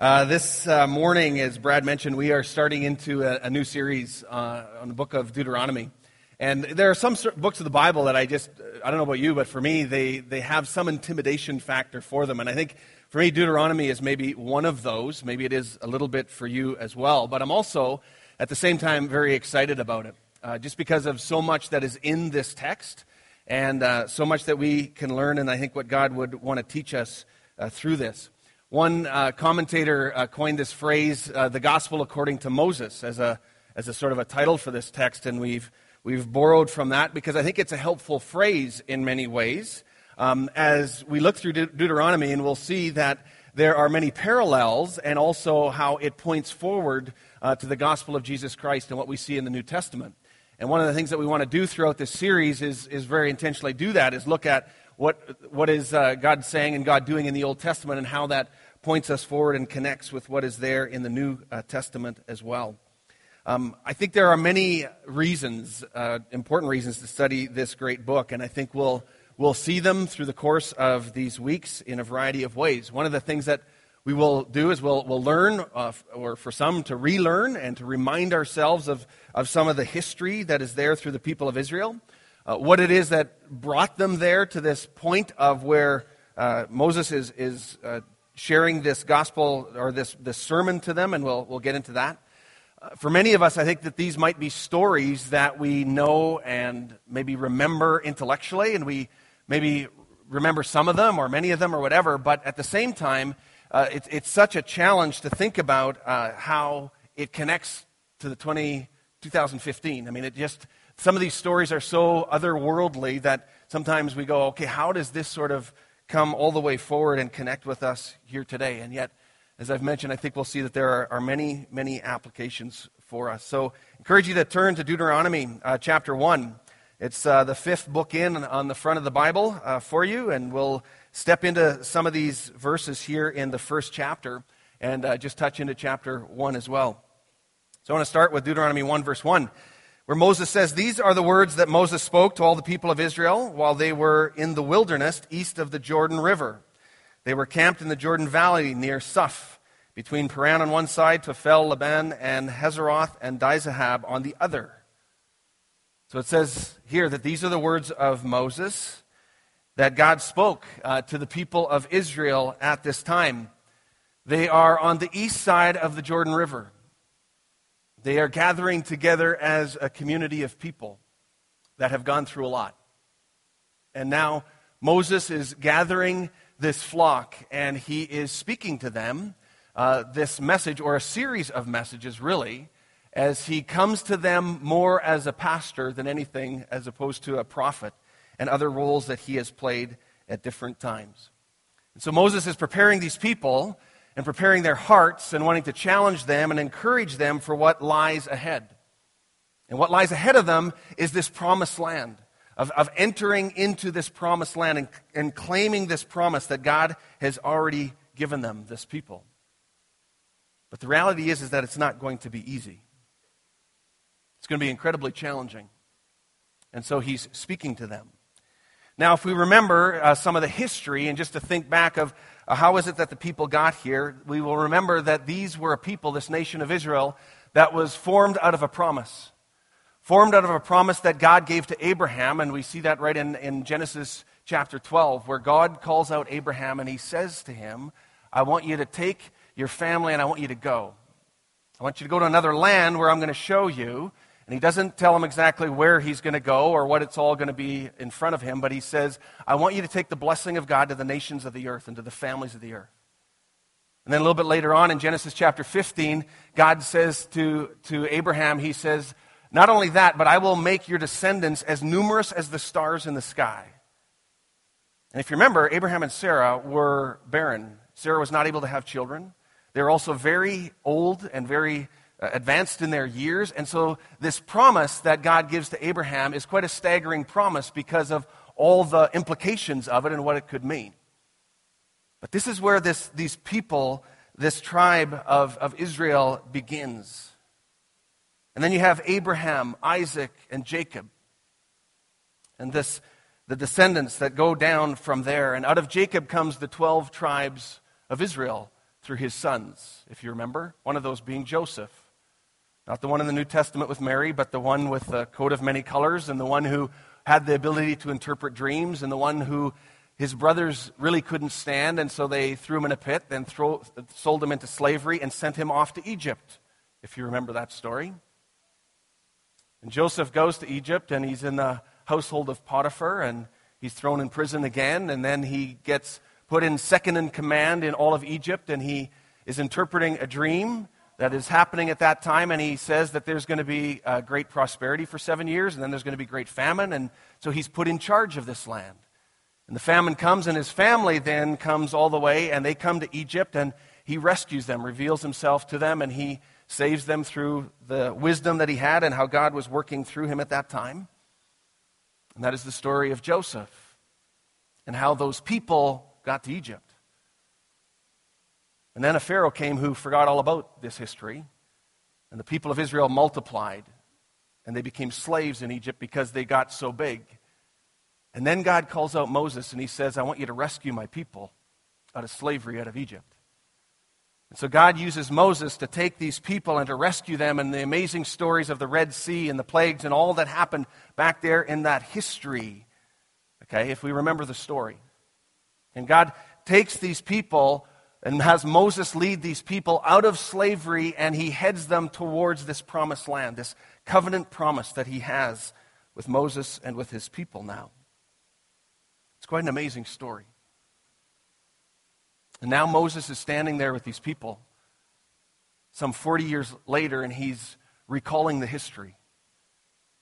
Uh, this uh, morning, as Brad mentioned, we are starting into a, a new series uh, on the book of Deuteronomy. And there are some books of the Bible that I just, I don't know about you, but for me, they, they have some intimidation factor for them. And I think for me, Deuteronomy is maybe one of those. Maybe it is a little bit for you as well. But I'm also, at the same time, very excited about it, uh, just because of so much that is in this text and uh, so much that we can learn, and I think what God would want to teach us uh, through this. One uh, commentator uh, coined this phrase, uh, the gospel according to Moses, as a, as a sort of a title for this text, and we've, we've borrowed from that because I think it's a helpful phrase in many ways. Um, as we look through De- Deuteronomy, and we'll see that there are many parallels and also how it points forward uh, to the gospel of Jesus Christ and what we see in the New Testament. And one of the things that we want to do throughout this series is, is very intentionally do that, is look at what, what is uh, God saying and God doing in the Old Testament and how that points us forward and connects with what is there in the New uh, Testament as well. Um, I think there are many reasons, uh, important reasons, to study this great book, and I think we'll, we'll see them through the course of these weeks in a variety of ways. One of the things that we will do is we'll, we'll learn, uh, or for some to relearn and to remind ourselves of, of some of the history that is there through the people of Israel uh, what it is that brought them there to this point of where uh, Moses is, is uh, sharing this gospel or this, this sermon to them, and we'll, we'll get into that. Uh, for many of us, I think that these might be stories that we know and maybe remember intellectually, and we maybe remember some of them or many of them or whatever, but at the same time, uh, it, it's such a challenge to think about uh, how it connects to the 20, 2015. I mean, it just some of these stories are so otherworldly that sometimes we go, okay, how does this sort of come all the way forward and connect with us here today? And yet, as I've mentioned, I think we'll see that there are, are many, many applications for us. So, I encourage you to turn to Deuteronomy uh, chapter 1. It's uh, the fifth book in on the front of the Bible uh, for you, and we'll step into some of these verses here in the first chapter and uh, just touch into chapter 1 as well. So, I want to start with Deuteronomy 1, verse 1 where Moses says, These are the words that Moses spoke to all the people of Israel while they were in the wilderness east of the Jordan River. They were camped in the Jordan Valley near Suph, between Paran on one side, Tophel, Laban, and Hazeroth and Dizahab on the other. So it says here that these are the words of Moses that God spoke uh, to the people of Israel at this time. They are on the east side of the Jordan River. They are gathering together as a community of people that have gone through a lot. And now Moses is gathering this flock and he is speaking to them uh, this message, or a series of messages, really, as he comes to them more as a pastor than anything, as opposed to a prophet and other roles that he has played at different times. And so Moses is preparing these people and preparing their hearts and wanting to challenge them and encourage them for what lies ahead. And what lies ahead of them is this promised land, of, of entering into this promised land and, and claiming this promise that God has already given them, this people. But the reality is, is that it's not going to be easy. It's going to be incredibly challenging. And so he's speaking to them. Now, if we remember uh, some of the history and just to think back of uh, how is it that the people got here, we will remember that these were a people, this nation of Israel, that was formed out of a promise. Formed out of a promise that God gave to Abraham, and we see that right in, in Genesis chapter 12, where God calls out Abraham and he says to him, I want you to take your family and I want you to go. I want you to go to another land where I'm going to show you. And he doesn't tell him exactly where he's going to go or what it's all going to be in front of him, but he says, I want you to take the blessing of God to the nations of the earth and to the families of the earth. And then a little bit later on in Genesis chapter 15, God says to, to Abraham, He says, Not only that, but I will make your descendants as numerous as the stars in the sky. And if you remember, Abraham and Sarah were barren. Sarah was not able to have children. They were also very old and very Uh, advanced in their years. And so, this promise that God gives to Abraham is quite a staggering promise because of all the implications of it and what it could mean. But this is where this, these people, this tribe of, of Israel begins. And then you have Abraham, Isaac, and Jacob. And this, the descendants that go down from there. And out of Jacob comes the 12 tribes of Israel through his sons, if you remember, one of those being Joseph. Not the one in the New Testament with Mary, but the one with the coat of many colors, and the one who had the ability to interpret dreams, and the one who his brothers really couldn't stand, and so they threw him in a pit, then throw, sold him into slavery, and sent him off to Egypt, if you remember that story. And Joseph goes to Egypt, and he's in the household of Potiphar, and he's thrown in prison again, and then he gets put in second in command in all of Egypt, and he is interpreting a dream that is happening at that time, and he says that there's going to be uh, great prosperity for seven years, and then there's going to be great famine, and so he's put in charge of this land. And the famine comes, and his family then comes all the way, and they come to Egypt, and he rescues them, reveals himself to them, and he saves them through the wisdom that he had and how God was working through him at that time. And that is the story of Joseph and how those people got to Egypt. And then a Pharaoh came who forgot all about this history, and the people of Israel multiplied, and they became slaves in Egypt because they got so big. And then God calls out Moses and he says, I want you to rescue my people out of slavery out of Egypt. And so God uses Moses to take these people and to rescue them and the amazing stories of the Red Sea and the plagues and all that happened back there in that history. Okay, if we remember the story. And God takes these people and has Moses lead these people out of slavery and he heads them towards this promised land, this covenant promise that he has with Moses and with his people now It's quite an amazing story. And now Moses is standing there with these people some 40 years later, and he's recalling the history.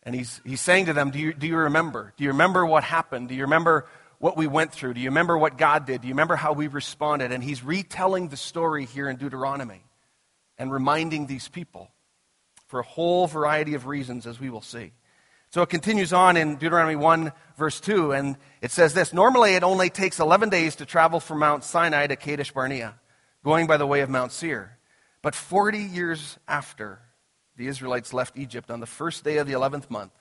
And he's, he's saying to them, do you, do you remember? Do you remember what happened? Do you remember what we went through? Do you remember what God did? Do you remember how we responded? And he's retelling the story here in Deuteronomy and reminding these people for a whole variety of reasons, as we will see. So it continues on in Deuteronomy 1, verse 2, and it says this Normally, it only takes 11 days to travel from Mount Sinai to Kadesh Barnea, going by the way of Mount Seir. But 40 years after the Israelites left Egypt on the first day of the 11th month,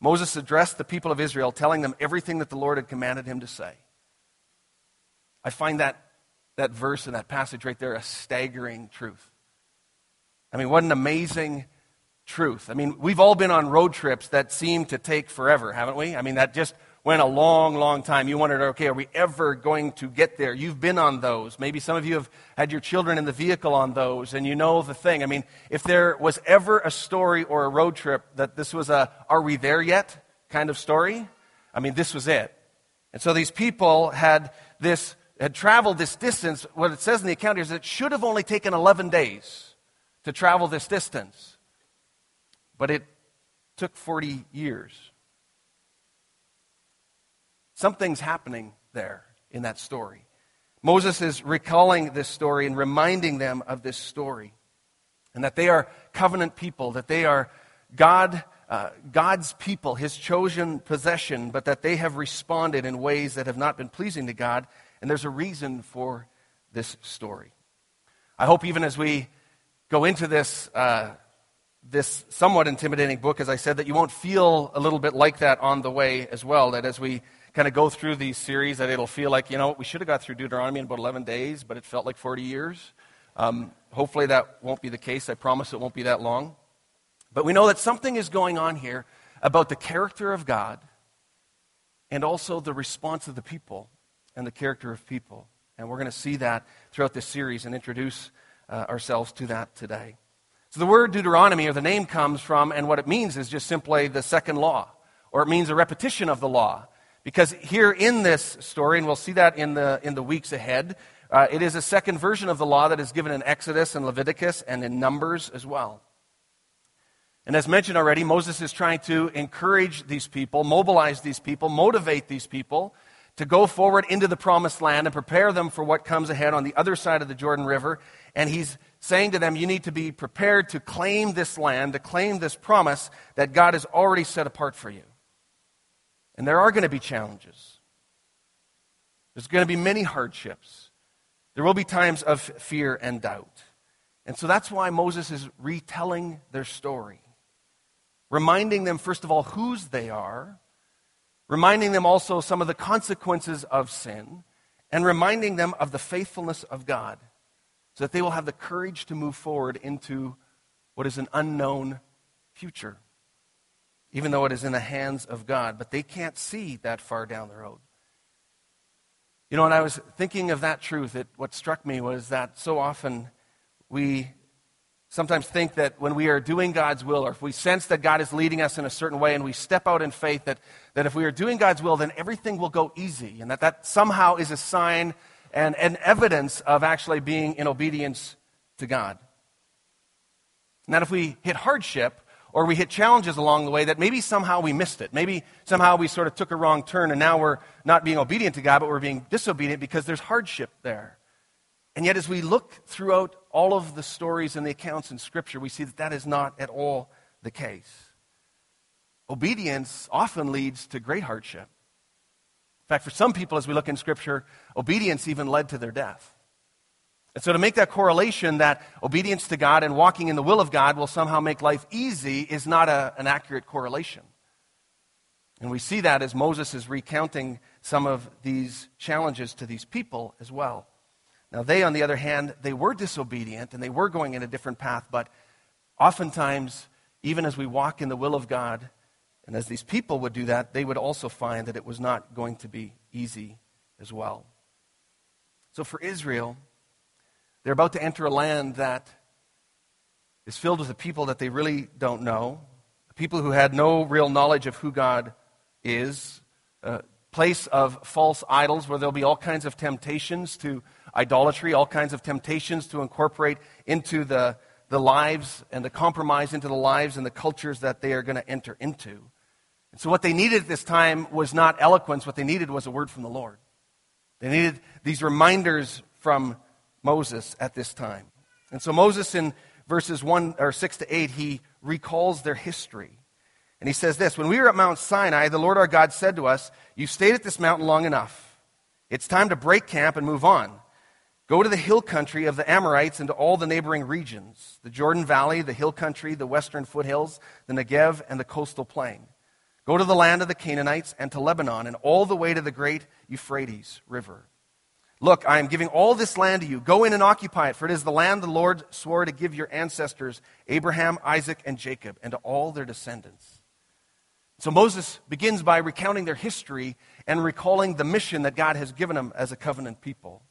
Moses addressed the people of Israel, telling them everything that the Lord had commanded him to say. I find that, that verse and that passage right there a staggering truth. I mean, what an amazing truth. I mean, we've all been on road trips that seem to take forever, haven't we? I mean, that just went a long, long time. You wondered, okay, are we ever going to get there? You've been on those. Maybe some of you have had your children in the vehicle on those, and you know the thing. I mean, if there was ever a story or a road trip that this was a are we there yet kind of story, I mean, this was it. And so these people had this had traveled this distance. What it says in the account is it should have only taken 11 days to travel this distance. But it took 40 years. Something's happening there in that story. Moses is recalling this story and reminding them of this story. And that they are covenant people, that they are God, uh, God's people, his chosen possession, but that they have responded in ways that have not been pleasing to God. And there's a reason for this story. I hope even as we go into this uh, this somewhat intimidating book, as I said, that you won't feel a little bit like that on the way as well. That as we kind of go through these series, that it'll feel like, you know, we should have got through Deuteronomy in about 11 days, but it felt like 40 years. Um, hopefully that won't be the case. I promise it won't be that long. But we know that something is going on here about the character of God and also the response of the people and the character of people. And we're going to see that throughout this series and introduce uh, ourselves to that today. So the word Deuteronomy, or the name, comes from, and what it means is just simply the second law, or it means a repetition of the law. Because here in this story, and we'll see that in the, in the weeks ahead, uh, it is a second version of the law that is given in Exodus and Leviticus and in Numbers as well. And as mentioned already, Moses is trying to encourage these people, mobilize these people, motivate these people to go forward into the promised land and prepare them for what comes ahead on the other side of the Jordan River. And he's saying to them, You need to be prepared to claim this land, to claim this promise that God has already set apart for you. And there are going to be challenges, there's going to be many hardships, there will be times of fear and doubt. And so that's why Moses is retelling their story, reminding them, first of all, whose they are, reminding them also some of the consequences of sin, and reminding them of the faithfulness of God. so that they will have the courage to move forward into what is an unknown future, even though it is in the hands of God. But they can't see that far down the road. You know, when I was thinking of that truth, it, what struck me was that so often we sometimes think that when we are doing God's will, or if we sense that God is leading us in a certain way and we step out in faith, that, that if we are doing God's will, then everything will go easy, and that that somehow is a sign and, and evidence of actually being in obedience to God. And that if we hit hardship or we hit challenges along the way, that maybe somehow we missed it. Maybe somehow we sort of took a wrong turn and now we're not being obedient to God, but we're being disobedient because there's hardship there. And yet, as we look throughout all of the stories and the accounts in Scripture, we see that that is not at all the case. Obedience often leads to great hardship. In fact, for some people, as we look in Scripture, obedience even led to their death. And so, to make that correlation that obedience to God and walking in the will of God will somehow make life easy is not a, an accurate correlation. And we see that as Moses is recounting some of these challenges to these people as well. Now, they, on the other hand, they were disobedient and they were going in a different path, but oftentimes, even as we walk in the will of God, and as these people would do that, they would also find that it was not going to be easy as well. So, for Israel, they're about to enter a land that is filled with a people that they really don't know, people who had no real knowledge of who God is, a place of false idols where there'll be all kinds of temptations to idolatry, all kinds of temptations to incorporate into the, the lives and the compromise into the lives and the cultures that they are going to enter into. And so, what they needed at this time was not eloquence, what they needed was a word from the Lord. They needed these reminders from Moses at this time. And so, Moses, in verses 1 or 6 to 8, he recalls their history. And he says this When we were at Mount Sinai, the Lord our God said to us, You've stayed at this mountain long enough. It's time to break camp and move on. Go to the hill country of the Amorites and to all the neighboring regions the Jordan Valley, the hill country, the western foothills, the Negev, and the coastal plain. Go to the land of the Canaanites and to Lebanon and all the way to the great Euphrates River. Look, I am giving all this land to you. Go in and occupy it, for it is the land the Lord swore to give your ancestors, Abraham, Isaac, and Jacob, and to all their descendants. So Moses begins by recounting their history and recalling the mission that God has given them as a covenant people.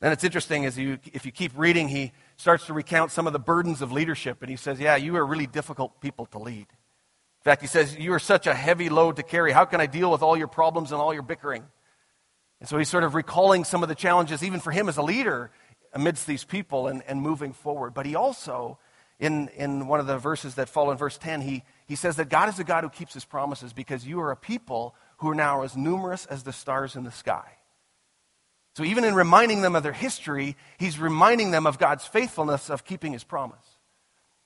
Then it's interesting as you, if you keep reading, he starts to recount some of the burdens of leadership. And he says, Yeah, you are really difficult people to lead. In fact, he says, You are such a heavy load to carry. How can I deal with all your problems and all your bickering? And so he's sort of recalling some of the challenges, even for him as a leader, amidst these people and, and moving forward. But he also, in, in one of the verses that follow in verse 10, he, he says that God is a God who keeps his promises because you are a people who are now as numerous as the stars in the sky. So even in reminding them of their history, he's reminding them of God's faithfulness of keeping his promise.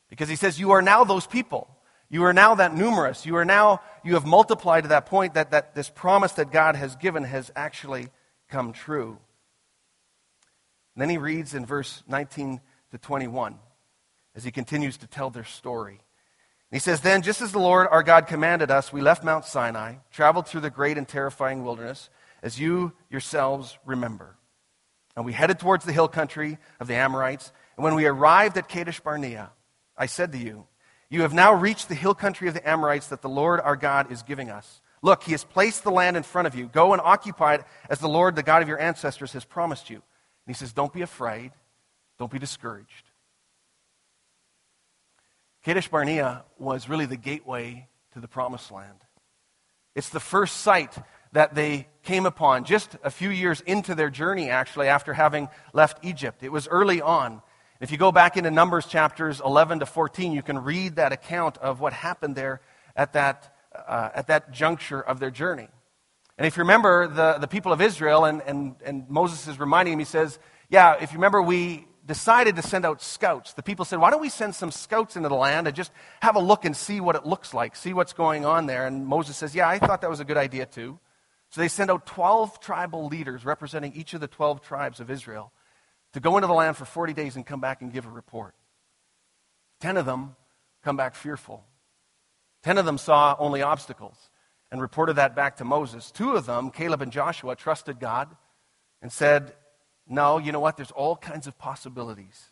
Because he says, You are now those people. You are now that numerous. You are now, you have multiplied to that point that, that this promise that God has given has actually come true. And then he reads in verse 19 to 21 as he continues to tell their story. he says, Then, just as the Lord our God commanded us, we left Mount Sinai, traveled through the great and terrifying wilderness as you yourselves remember. And we headed towards the hill country of the Amorites. And when we arrived at Kadesh Barnea, I said to you, You have now reached the hill country of the Amorites that the Lord our God is giving us. Look, he has placed the land in front of you. Go and occupy it as the Lord, the God of your ancestors, has promised you. And he says, Don't be afraid. Don't be discouraged. Kadesh Barnea was really the gateway to the promised land. It's the first site that they came upon just a few years into their journey, actually, after having left Egypt. It was early on. If you go back into Numbers chapters 11 to 14, you can read that account of what happened there at that, uh, at that juncture of their journey. And if you remember the, the people of Israel, and, and, and Moses is reminding him, he says, Yeah, if you remember, we decided to send out scouts. The people said, Why don't we send some scouts into the land and just have a look and see what it looks like, see what's going on there? And Moses says, Yeah, I thought that was a good idea too. So they send out 12 tribal leaders representing each of the 12 tribes of Israel to go into the land for 40 days and come back and give a report. 10 of them come back fearful. 10 of them saw only obstacles and reported that back to Moses. Two of them, Caleb and Joshua, trusted God and said, No, you know what? There's all kinds of possibilities.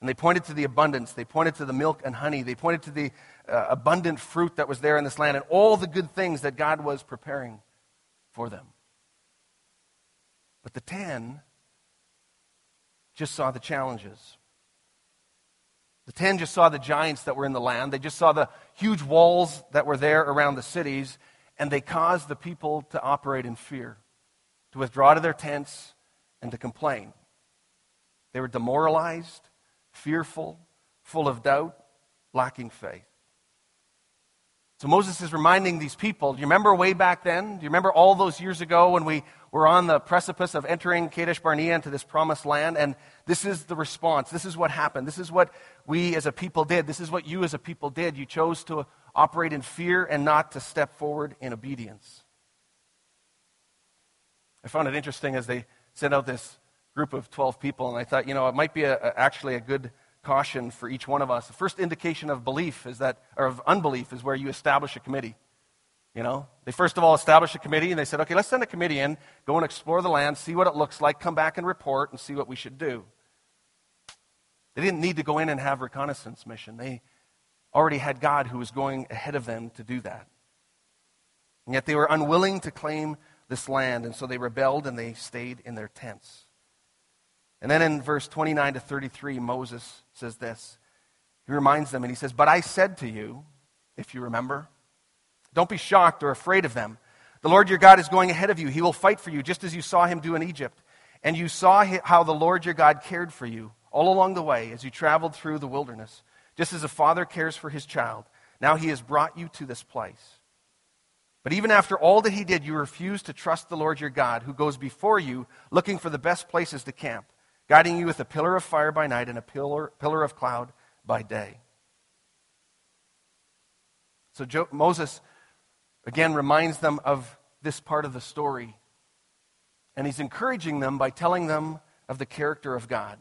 And they pointed to the abundance. They pointed to the milk and honey. They pointed to the uh, abundant fruit that was there in this land and all the good things that God was preparing for them. But the ten just saw the challenges. The ten just saw the giants that were in the land. They just saw the huge walls that were there around the cities, and they caused the people to operate in fear, to withdraw to their tents, and to complain. They were demoralized, fearful, full of doubt, lacking faith. So Moses is reminding these people, do you remember way back then? Do you remember all those years ago when we were on the precipice of entering Kadesh Barnea into this promised land? And this is the response. This is what happened. This is what we as a people did. This is what you as a people did. You chose to operate in fear and not to step forward in obedience. I found it interesting as they sent out this group of 12 people, and I thought, you know, it might be a, a, actually a good caution for each one of us. The first indication of belief is that, or of unbelief, is where you establish a committee. You know, they first of all established a committee and they said, okay, let's send a committee in, go and explore the land, see what it looks like, come back and report and see what we should do. They didn't need to go in and have reconnaissance mission. They already had God who was going ahead of them to do that. And yet they were unwilling to claim this land, and so they rebelled and they stayed in their tents. And then in verse 29 to 33, Moses says this. He reminds them and he says, But I said to you, if you remember, don't be shocked or afraid of them. The Lord your God is going ahead of you. He will fight for you, just as you saw him do in Egypt. And you saw how the Lord your God cared for you all along the way as you traveled through the wilderness, just as a father cares for his child. Now he has brought you to this place. But even after all that he did, you refused to trust the Lord your God, who goes before you, looking for the best places to camp guiding you with a pillar of fire by night and a pillar, pillar of cloud by day. So jo- Moses, again, reminds them of this part of the story. And he's encouraging them by telling them of the character of God,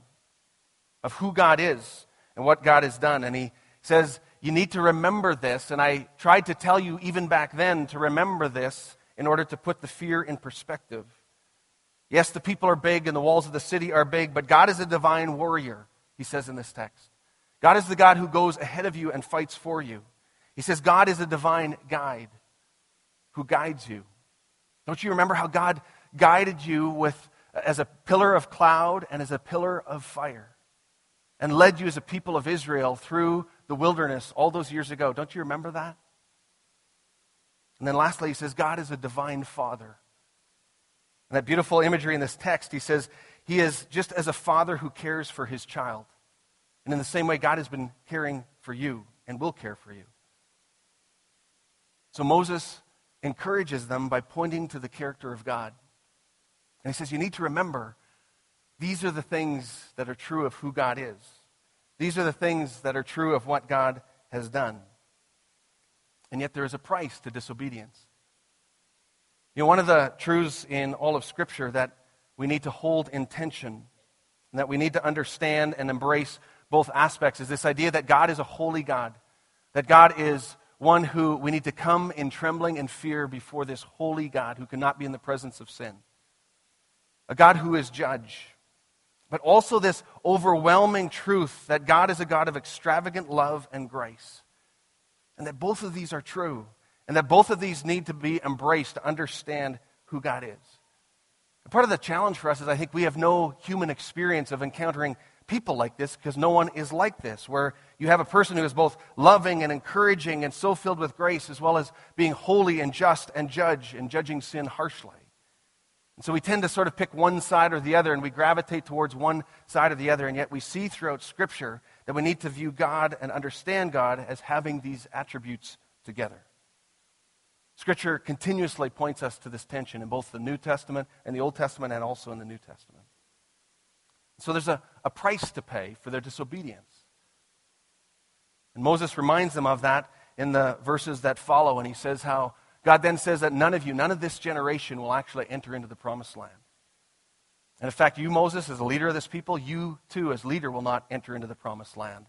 of who God is and what God has done. And he says, You need to remember this. And I tried to tell you even back then to remember this in order to put the fear in perspective. Yes, the people are big and the walls of the city are big, but God is a divine warrior, he says in this text. God is the God who goes ahead of you and fights for you. He says God is a divine guide who guides you. Don't you remember how God guided you with, as a pillar of cloud and as a pillar of fire and led you as a people of Israel through the wilderness all those years ago? Don't you remember that? And then lastly, he says God is a divine father and that beautiful imagery in this text, he says, He is just as a father who cares for his child. And in the same way, God has been caring for you and will care for you. So Moses encourages them by pointing to the character of God. And he says, You need to remember these are the things that are true of who God is. These are the things that are true of what God has done. And yet there is a price to disobedience. You know, one of the truths in all of Scripture that we need to hold in tension and that we need to understand and embrace both aspects is this idea that God is a holy God, that God is one who we need to come in trembling and fear before this holy God who cannot be in the presence of sin, a God who is judge. But also, this overwhelming truth that God is a God of extravagant love and grace. And that both of these are true. And that both of these need to be embraced to understand who God is. And part of the challenge for us is I think we have no human experience of encountering people like this because no one is like this, where you have a person who is both loving and encouraging and so filled with grace, as well as being holy and just and judge and judging sin harshly. And so we tend to sort of pick one side or the other, and we gravitate towards one side or the other, and yet we see throughout Scripture that we need to view God and understand God as having these attributes together. Scripture continuously points us to this tension in both the New Testament and the Old Testament and also in the New Testament. So there's a, a price to pay for their disobedience. And Moses reminds them of that in the verses that follow, and he says how God then says that none of you, none of this generation will actually enter into the promised land. And in fact, you, Moses, as a leader of this people, you too, as leader, will not enter into the promised land.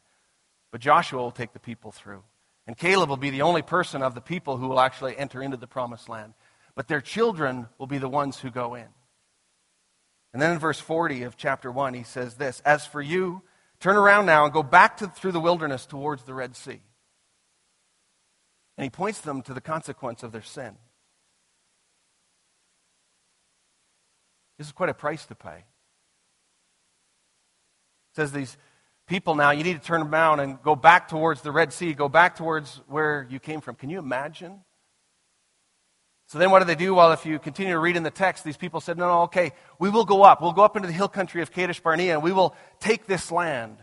But Joshua will take the people through. And Caleb will be the only person of the people who will actually enter into the promised land. But their children will be the ones who go in. And then in verse 40 of chapter 1, he says this As for you, turn around now and go back to, through the wilderness towards the Red Sea. And he points them to the consequence of their sin. This is quite a price to pay. It says these people now, you need to turn around and go back towards the Red Sea, go back towards where you came from. Can you imagine? So then what do they do? Well, if you continue to read in the text, these people said, no, no, okay, we will go up. We'll go up into the hill country of Kadesh Barnea and we will take this land.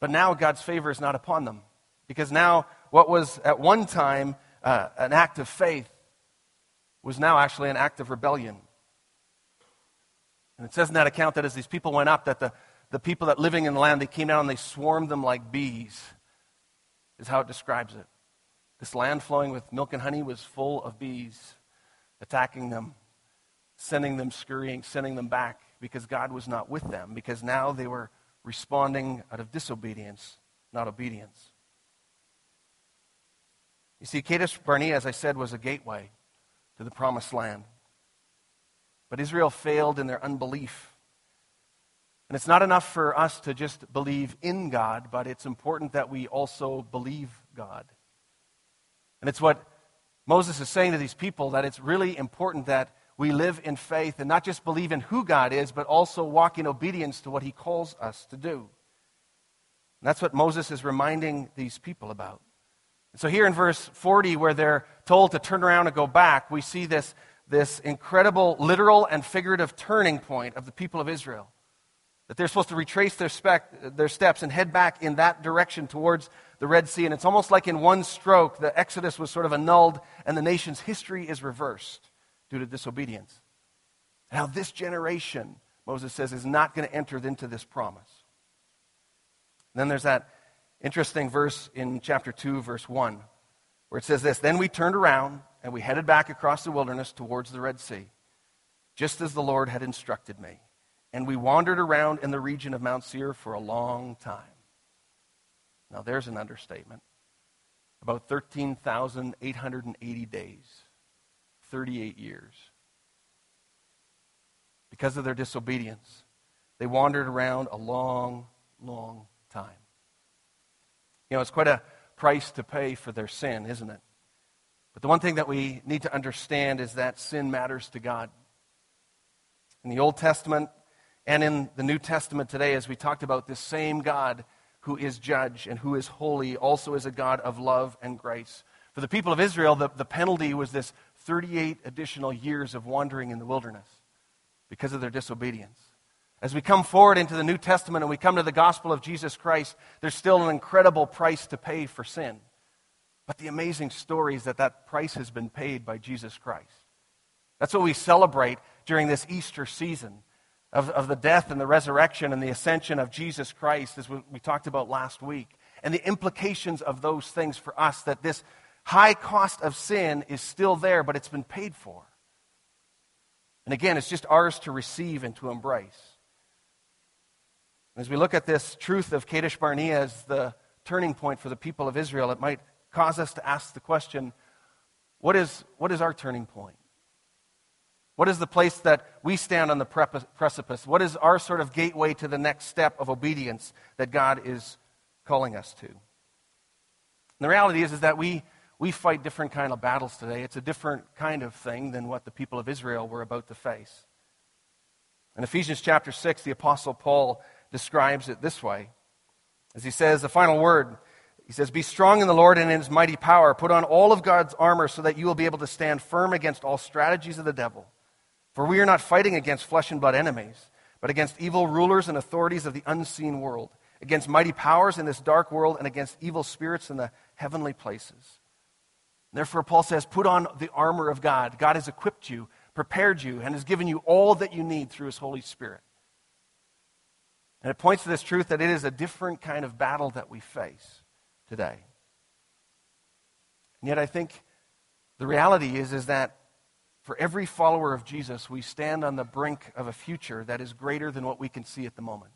But now God's favor is not upon them. Because now what was at one time uh, an act of faith was now actually an act of rebellion. And it says in that account that as these people went up, that the, the people that living in the land, they came down and they swarmed them like bees, is how it describes it. This land flowing with milk and honey was full of bees attacking them, sending them scurrying, sending them back because God was not with them, because now they were responding out of disobedience, not obedience. You see, Kadesh Barnea, as I said, was a gateway to the promised land. But Israel failed in their unbelief. And it's not enough for us to just believe in God, but it's important that we also believe God. And it's what Moses is saying to these people that it's really important that we live in faith and not just believe in who God is, but also walk in obedience to what he calls us to do. And that's what Moses is reminding these people about. And so here in verse 40, where they're told to turn around and go back, we see this this incredible literal and figurative turning point of the people of Israel. That they're supposed to retrace their, spec, their steps and head back in that direction towards the Red Sea. And it's almost like in one stroke, the Exodus was sort of annulled and the nation's history is reversed due to disobedience. Now, this generation, Moses says, is not going to enter into this promise. And then there's that interesting verse in chapter 2, verse 1, where it says this Then we turned around and we headed back across the wilderness towards the Red Sea, just as the Lord had instructed me. And we wandered around in the region of Mount Seir for a long time. Now, there's an understatement. About 13,880 days, 38 years. Because of their disobedience, they wandered around a long, long time. You know, it's quite a price to pay for their sin, isn't it? But the one thing that we need to understand is that sin matters to God. In the Old Testament and in the New Testament today, as we talked about, this same God who is judge and who is holy also is a God of love and grace. For the people of Israel, the, the penalty was this 38 additional years of wandering in the wilderness because of their disobedience. As we come forward into the New Testament and we come to the gospel of Jesus Christ, there's still an incredible price to pay for sin. But the amazing story is that that price has been paid by Jesus Christ. That's what we celebrate during this Easter season of, of the death and the resurrection and the ascension of Jesus Christ, as we, talked about last week, and the implications of those things for us that this high cost of sin is still there, but it's been paid for. And again, it's just ours to receive and to embrace. As we look at this truth of Kadesh Barnea as the turning point for the people of Israel, it might cause us to ask the question what is, what is our turning point? What is the place that we stand on the precipice? What is our sort of gateway to the next step of obedience that God is calling us to? And the reality is, is that we, we fight different kind of battles today. It's a different kind of thing than what the people of Israel were about to face. In Ephesians chapter 6, the Apostle Paul describes it this way. As he says, the final word he says, Be strong in the Lord and in his mighty power. Put on all of God's armor so that you will be able to stand firm against all strategies of the devil. For we are not fighting against flesh and blood enemies, but against evil rulers and authorities of the unseen world, against mighty powers in this dark world, and against evil spirits in the heavenly places. Therefore, Paul says, Put on the armor of God. God has equipped you, prepared you, and has given you all that you need through his Holy Spirit. And it points to this truth that it is a different kind of battle that we face today. And yet, I think the reality is, is that for every follower of Jesus, we stand on the brink of a future that is greater than what we can see at the moment.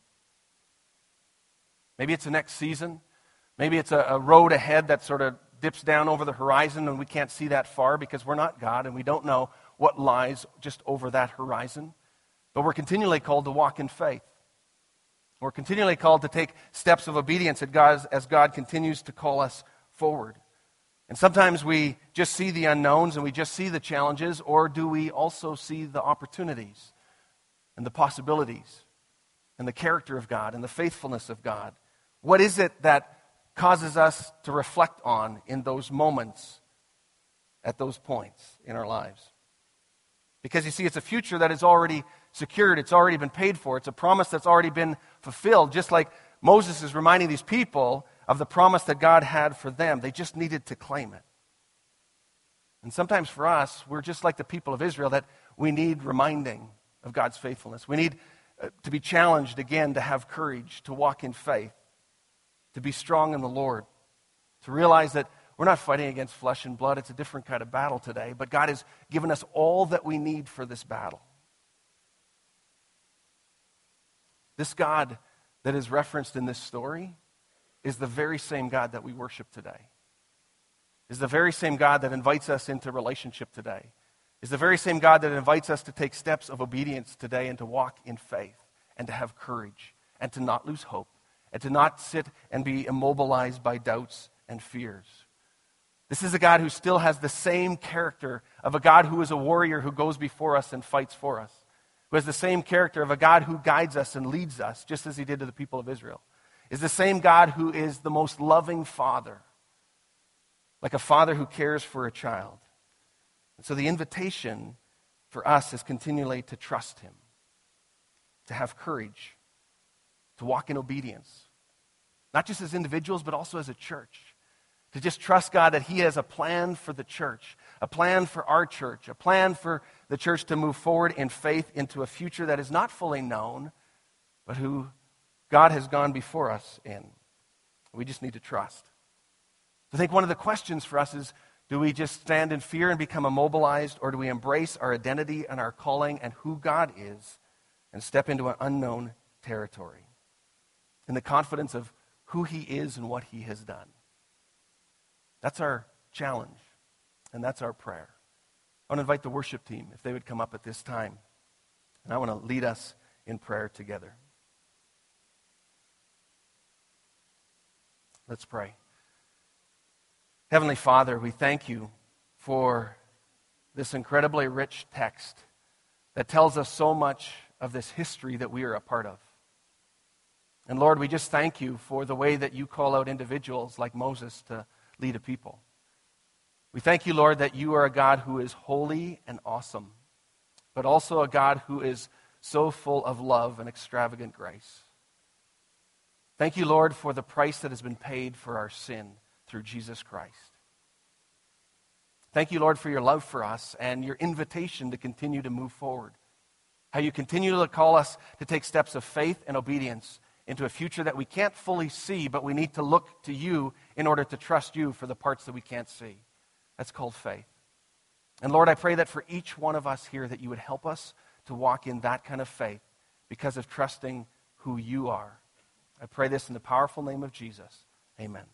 Maybe it's the next season. Maybe it's a, a road ahead that sort of dips down over the horizon and we can't see that far because we're not God and we don't know what lies just over that horizon. But we're continually called to walk in faith. We're continually called to take steps of obedience as God continues to call us forward. And sometimes we just see the unknowns and we just see the challenges, or do we also see the opportunities and the possibilities and the character of God and the faithfulness of God? What is it that causes us to reflect on in those moments, at those points in our lives? Because you see, it's a future that is already secured, it's already been paid for, it's a promise that's already been fulfilled, just like Moses is reminding these people of the promise that God had for them. They just needed to claim it. And sometimes for us, we're just like the people of Israel that we need reminding of God's faithfulness. We need uh, to be challenged again to have courage, to walk in faith, to be strong in the Lord, to realize that we're not fighting against flesh and blood. It's a different kind of battle today, but God has given us all that we need for this battle. This God that is referenced in this story is the very same God that we worship today. Is the very same God that invites us into relationship today. Is the very same God that invites us to take steps of obedience today and to walk in faith and to have courage and to not lose hope and to not sit and be immobilized by doubts and fears. This is a God who still has the same character of a God who is a warrior who goes before us and fights for us, who has the same character of a God who guides us and leads us, just as he did to the people of Israel is the same God who is the most loving father, like a father who cares for a child. And so the invitation for us is continually to trust him, to have courage, to walk in obedience, not just as individuals, but also as a church. To just trust God that He has a plan for the church, a plan for our church, a plan for the church to move forward in faith into a future that is not fully known, but who God has gone before us in. We just need to trust. I think one of the questions for us is do we just stand in fear and become immobilized, or do we embrace our identity and our calling and who God is and step into an unknown territory in the confidence of who He is and what He has done? That's our challenge, and that's our prayer. I want to invite the worship team if they would come up at this time, and I want to lead us in prayer together. Let's pray. Heavenly Father, we thank you for this incredibly rich text that tells us so much of this history that we are a part of. And Lord, we just thank you for the way that you call out individuals like Moses to lead a people. We thank you, Lord, that you are a God who is holy and awesome, but also a God who is so full of love and extravagant grace. Thank you, Lord, for the price that has been paid for our sin through Jesus Christ. Thank you, Lord, for your love for us and your invitation to continue to move forward. How you continue to call us to take steps of faith and obedience into a future that we can't fully see, but we need to look to you in order to trust you for the parts that we can't see. That's called faith. And Lord, I pray that for each one of us here that you would help us to walk in that kind of faith because of trusting who you are. I pray this in the powerful name of Jesus. Amen.